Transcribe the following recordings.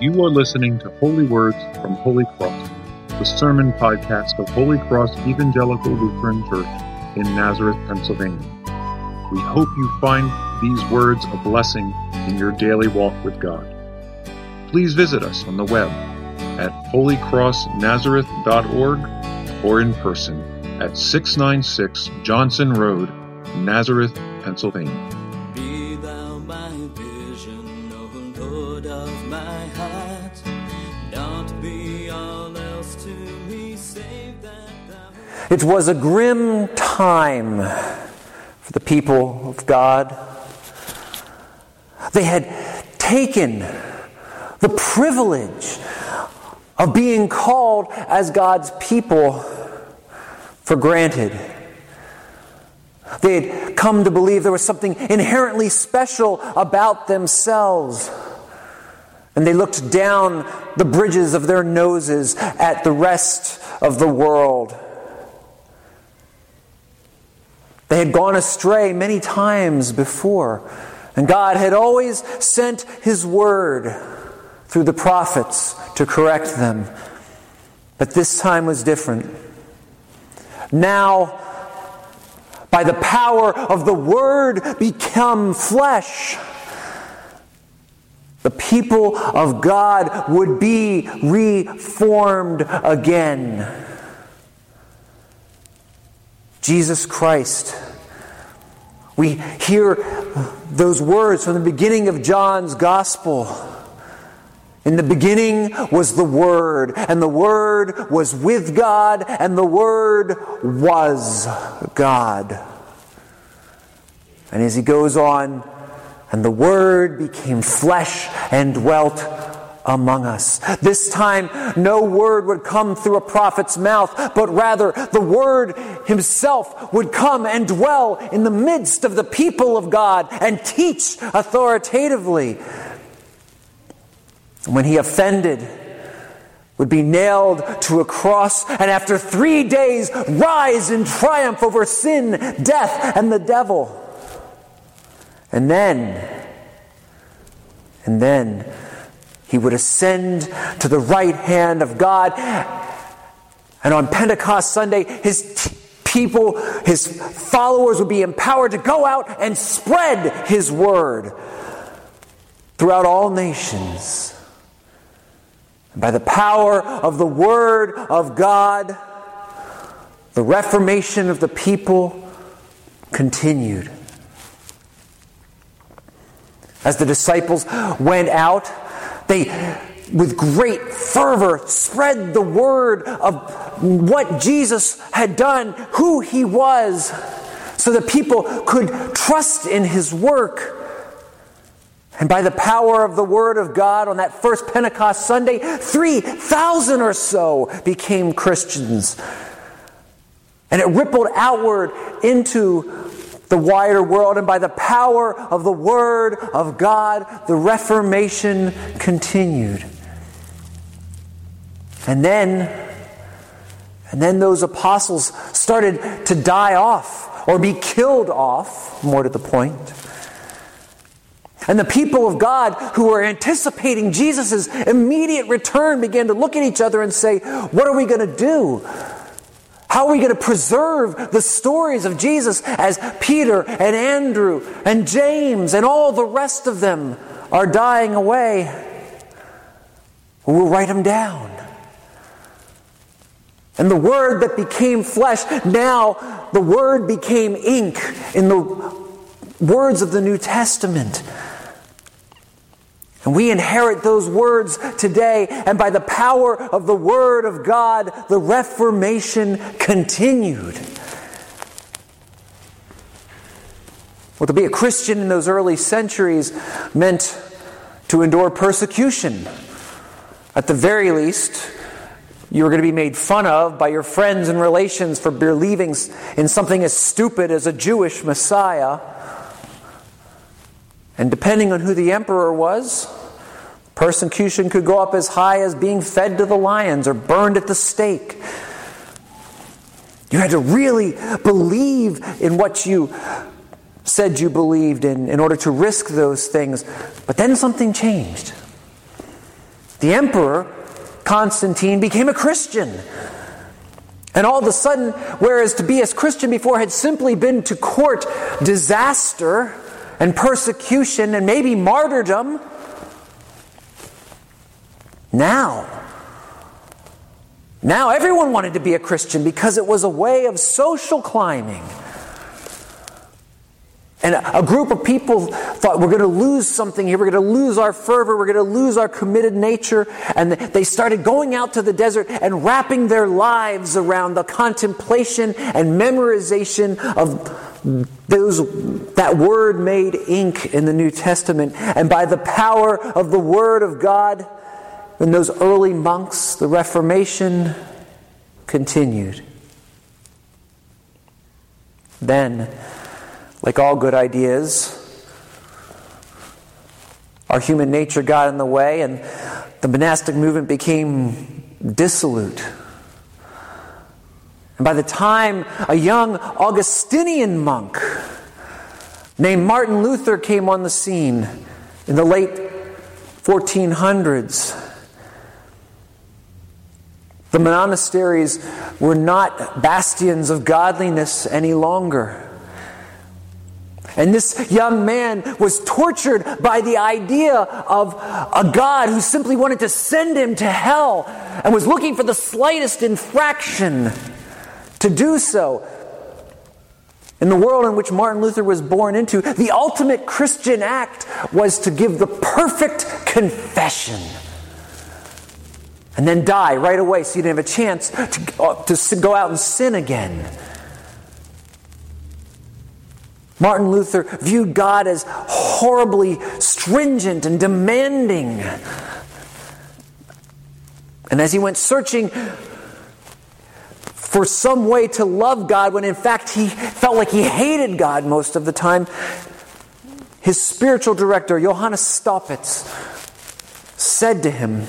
You are listening to Holy Words from Holy Cross, the sermon podcast of Holy Cross Evangelical Lutheran Church in Nazareth, Pennsylvania. We hope you find these words a blessing in your daily walk with God. Please visit us on the web at holycrossnazareth.org or in person at 696 Johnson Road, Nazareth, Pennsylvania. Be thou my vision, O Lord of my heart. Not be all else to me, save that thou. It was a grim time for the people of God. They had taken the privilege of being called as God's people for granted. They had come to believe there was something inherently special about themselves. And they looked down the bridges of their noses at the rest of the world. They had gone astray many times before, and God had always sent His word through the prophets to correct them. But this time was different. Now, by the power of the Word become flesh, the people of God would be reformed again. Jesus Christ. We hear those words from the beginning of John's Gospel. In the beginning was the Word, and the Word was with God, and the Word was God. And as he goes on, and the Word became flesh and dwelt among us. This time, no word would come through a prophet's mouth, but rather the Word Himself would come and dwell in the midst of the people of God and teach authoritatively. When He offended, would be nailed to a cross, and after three days, rise in triumph over sin, death, and the devil. And then, and then, he would ascend to the right hand of God. And on Pentecost Sunday, his t- people, his followers would be empowered to go out and spread his word throughout all nations. And by the power of the word of God, the reformation of the people continued. As the disciples went out, they, with great fervor, spread the word of what Jesus had done, who he was, so that people could trust in his work. And by the power of the Word of God on that first Pentecost Sunday, 3,000 or so became Christians. And it rippled outward into the wider world, and by the power of the Word of God, the Reformation continued. And then, and then those apostles started to die off or be killed off, more to the point. And the people of God who were anticipating Jesus' immediate return began to look at each other and say, What are we going to do? How are we going to preserve the stories of Jesus as Peter and Andrew and James and all the rest of them are dying away? We'll write them down. And the Word that became flesh, now the Word became ink in the words of the New Testament. And we inherit those words today, and by the power of the Word of God, the Reformation continued. Well, to be a Christian in those early centuries meant to endure persecution. At the very least, you were going to be made fun of by your friends and relations for believing in something as stupid as a Jewish Messiah. And depending on who the emperor was, persecution could go up as high as being fed to the lions or burned at the stake. You had to really believe in what you said you believed in in order to risk those things. But then something changed. The emperor, Constantine, became a Christian. And all of a sudden, whereas to be a Christian before had simply been to court disaster and persecution and maybe martyrdom, now, now everyone wanted to be a Christian because it was a way of social climbing. And a group of people thought we're going to lose something here. We're going to lose our fervor. We're going to lose our committed nature. And they started going out to the desert and wrapping their lives around the contemplation and memorization of those, that word made ink in the New Testament. And by the power of the Word of God, in those early monks, the Reformation continued. Then, like all good ideas, our human nature got in the way, and the monastic movement became dissolute. And by the time a young Augustinian monk named Martin Luther came on the scene in the late 1400s, the monasteries were not bastions of godliness any longer. And this young man was tortured by the idea of a God who simply wanted to send him to hell and was looking for the slightest infraction to do so. In the world in which Martin Luther was born into, the ultimate Christian act was to give the perfect confession and then die right away so you didn't have a chance to, uh, to go out and sin again. Martin Luther viewed God as horribly stringent and demanding. And as he went searching for some way to love God, when in fact he felt like he hated God most of the time, his spiritual director, Johannes Staupitz, said to him,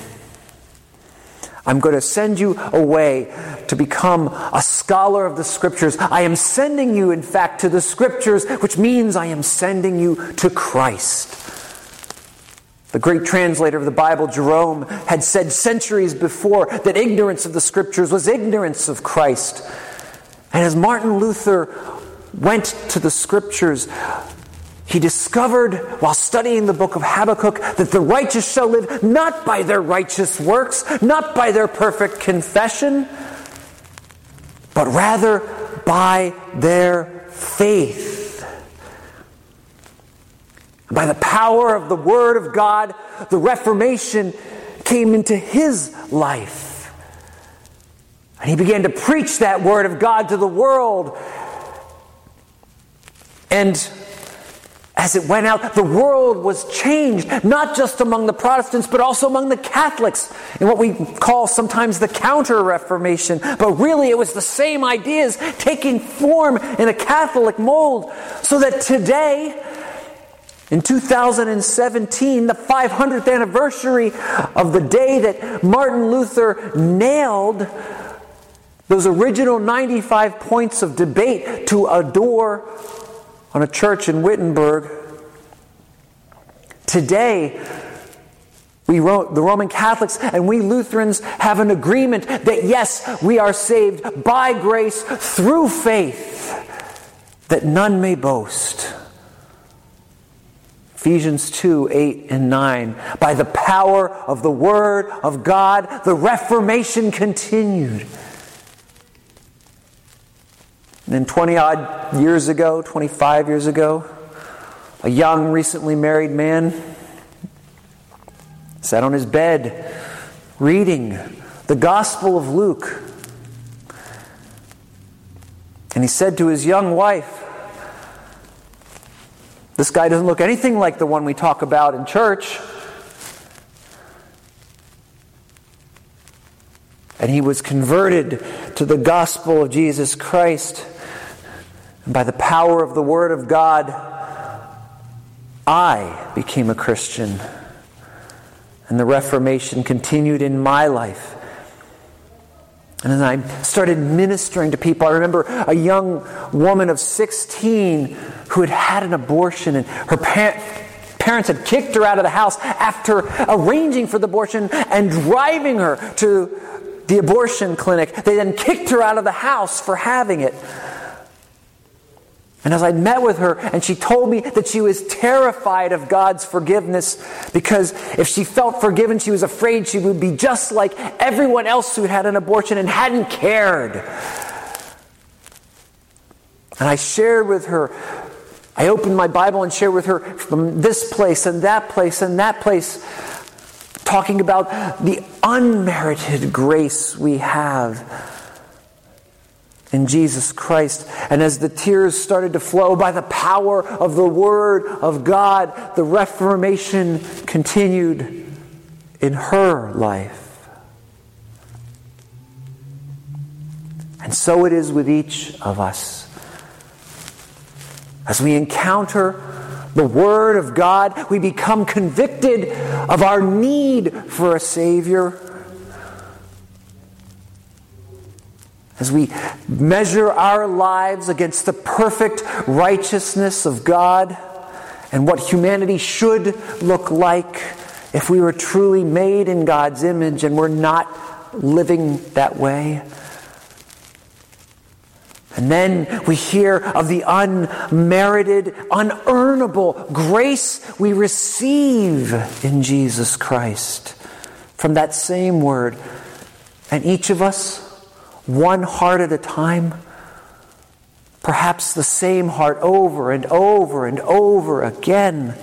I'm going to send you away to become a scholar of the scriptures. I am sending you, in fact, to the scriptures, which means I am sending you to Christ. The great translator of the Bible, Jerome, had said centuries before that ignorance of the scriptures was ignorance of Christ. And as Martin Luther went to the scriptures, he discovered while studying the book of Habakkuk that the righteous shall live not by their righteous works, not by their perfect confession, but rather by their faith. By the power of the Word of God, the Reformation came into his life. And he began to preach that Word of God to the world. And as it went out, the world was changed, not just among the Protestants, but also among the Catholics, in what we call sometimes the Counter Reformation. But really, it was the same ideas taking form in a Catholic mold, so that today, in 2017, the 500th anniversary of the day that Martin Luther nailed those original 95 points of debate to a door on a church in Wittenberg. Today, we wrote, the Roman Catholics and we Lutherans have an agreement that yes, we are saved by grace through faith, that none may boast. Ephesians 2 8 and 9. By the power of the Word of God, the Reformation continued. Then 20 odd years ago, 25 years ago, a young, recently married man sat on his bed reading the Gospel of Luke. And he said to his young wife, This guy doesn't look anything like the one we talk about in church. And he was converted to the gospel of Jesus Christ. By the power of the Word of God, I became a Christian. And the Reformation continued in my life. And then I started ministering to people. I remember a young woman of 16 who had had an abortion, and her parents had kicked her out of the house after arranging for the abortion and driving her to the abortion clinic. They then kicked her out of the house for having it. And as I met with her, and she told me that she was terrified of God's forgiveness because if she felt forgiven, she was afraid she would be just like everyone else who had an abortion and hadn't cared. And I shared with her, I opened my Bible and shared with her from this place and that place and that place, talking about the unmerited grace we have in Jesus Christ. And as the tears started to flow by the power of the Word of God, the Reformation continued in her life. And so it is with each of us. As we encounter the Word of God, we become convicted of our need for a Savior as we measure our lives against the perfect righteousness of God and what humanity should look like if we were truly made in God's image and we're not living that way. And then we hear of the unmerited, unearnable grace we receive in Jesus Christ from that same word. And each of us, one heart at a time, perhaps the same heart over and over and over again,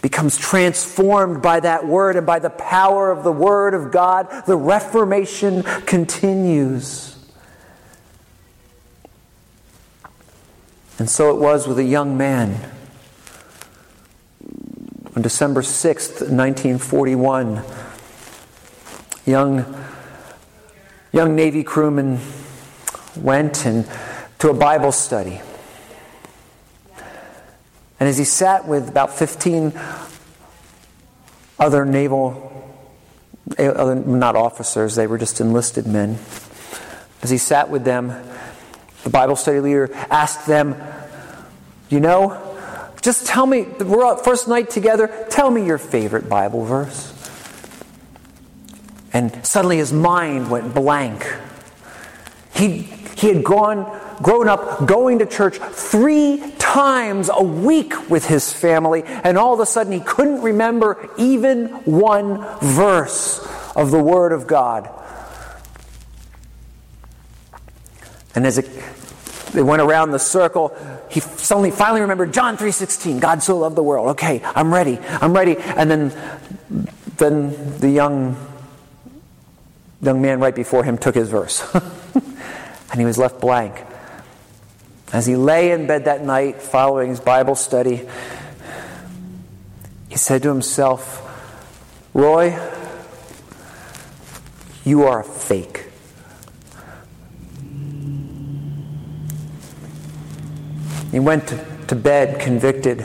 becomes transformed by that word and by the power of the word of God. The Reformation continues. And so it was with a young man. On December 6th, 1941, young, young Navy crewman went and, to a Bible study. And as he sat with about 15 other naval, eh, other, not officers, they were just enlisted men, as he sat with them, the Bible study leader asked them, You know, just tell me, we're out first night together, tell me your favorite Bible verse. And suddenly his mind went blank. He, he had gone, grown up going to church three times a week with his family, and all of a sudden he couldn't remember even one verse of the Word of God. And as it, they went around the circle, he suddenly finally remembered John 3:16, God so loved the world. Okay, I'm ready. I'm ready. And then then the young young man right before him took his verse. and he was left blank. As he lay in bed that night following his Bible study, he said to himself, Roy, you are a fake. He went to bed convicted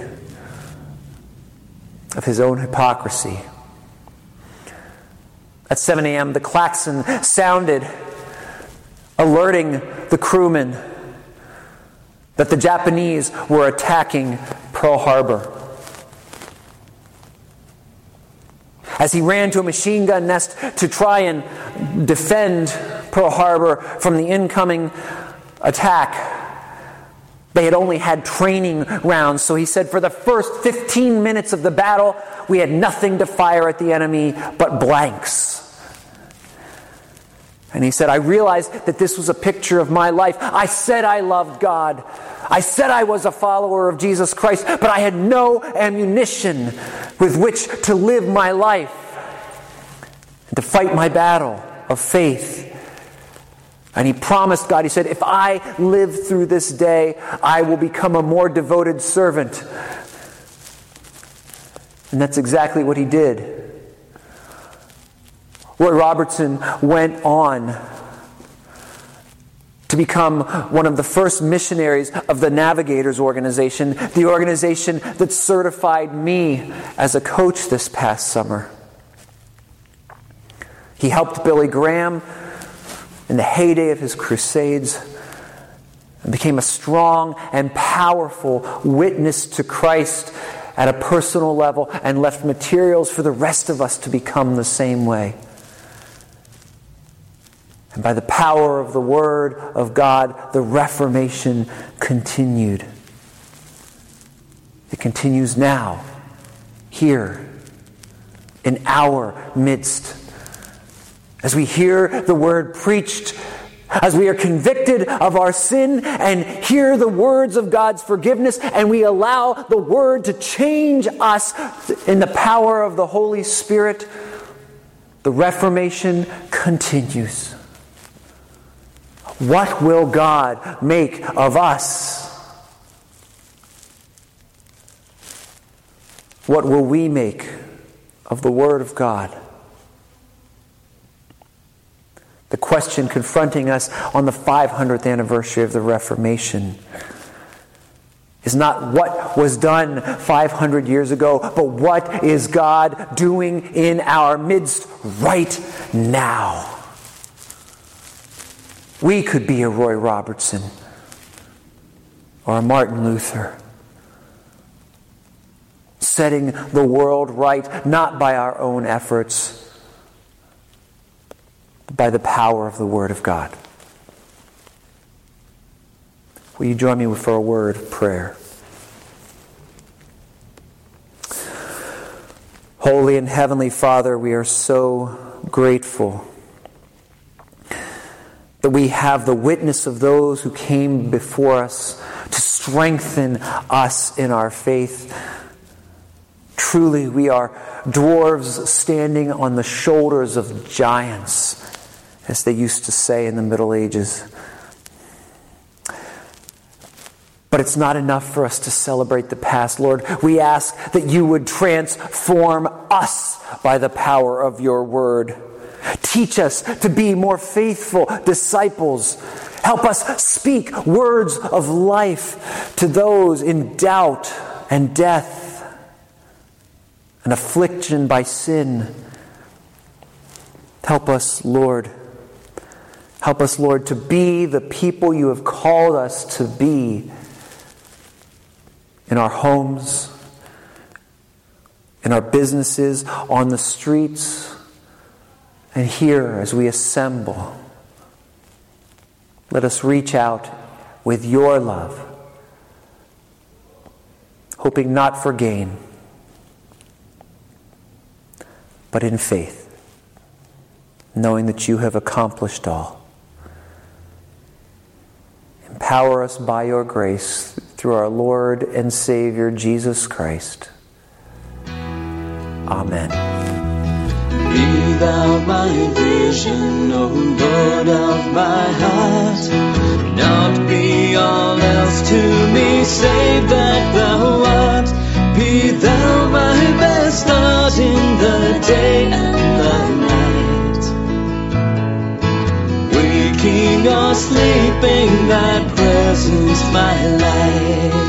of his own hypocrisy. At 7 a.m., the klaxon sounded, alerting the crewmen that the Japanese were attacking Pearl Harbor. As he ran to a machine gun nest to try and defend Pearl Harbor from the incoming attack, they had only had training rounds, so he said, For the first 15 minutes of the battle, we had nothing to fire at the enemy but blanks. And he said, I realized that this was a picture of my life. I said I loved God. I said I was a follower of Jesus Christ, but I had no ammunition with which to live my life and to fight my battle of faith. And he promised God, he said, If I live through this day, I will become a more devoted servant. And that's exactly what he did. Roy Robertson went on to become one of the first missionaries of the Navigators organization, the organization that certified me as a coach this past summer. He helped Billy Graham in the heyday of his crusades. and became a strong and powerful witness to Christ at a personal level and left materials for the rest of us to become the same way. And by the power of the Word of God, the Reformation continued. It continues now, here, in our midst. As we hear the Word preached as we are convicted of our sin and hear the words of God's forgiveness, and we allow the Word to change us in the power of the Holy Spirit, the Reformation continues. What will God make of us? What will we make of the Word of God? the question confronting us on the 500th anniversary of the Reformation is not what was done 500 years ago, but what is God doing in our midst right now? We could be a Roy Robertson or a Martin Luther, setting the world right not by our own efforts but by the power of the Word of God. Will you join me for a word of prayer? Holy and Heavenly Father, we are so grateful that we have the witness of those who came before us to strengthen us in our faith. Truly, we are dwarves standing on the shoulders of giants as they used to say in the Middle Ages. But it's not enough for us to celebrate the past, Lord. We ask that you would transform us by the power of your word. Teach us to be more faithful disciples. Help us speak words of life to those in doubt and death and affliction by sin. Help us, Lord Help us, Lord, to be the people you have called us to be in our homes, in our businesses, on the streets, and here as we assemble. Let us reach out with your love, hoping not for gain, but in faith, knowing that you have accomplished all. Empower us by your grace through our Lord and Savior Jesus Christ. Amen. Be my vision, O Lord of my heart. Not be all else to me, save that thou art. Be thou my best thought in the day and the night. waking or sleeping, that presence my light.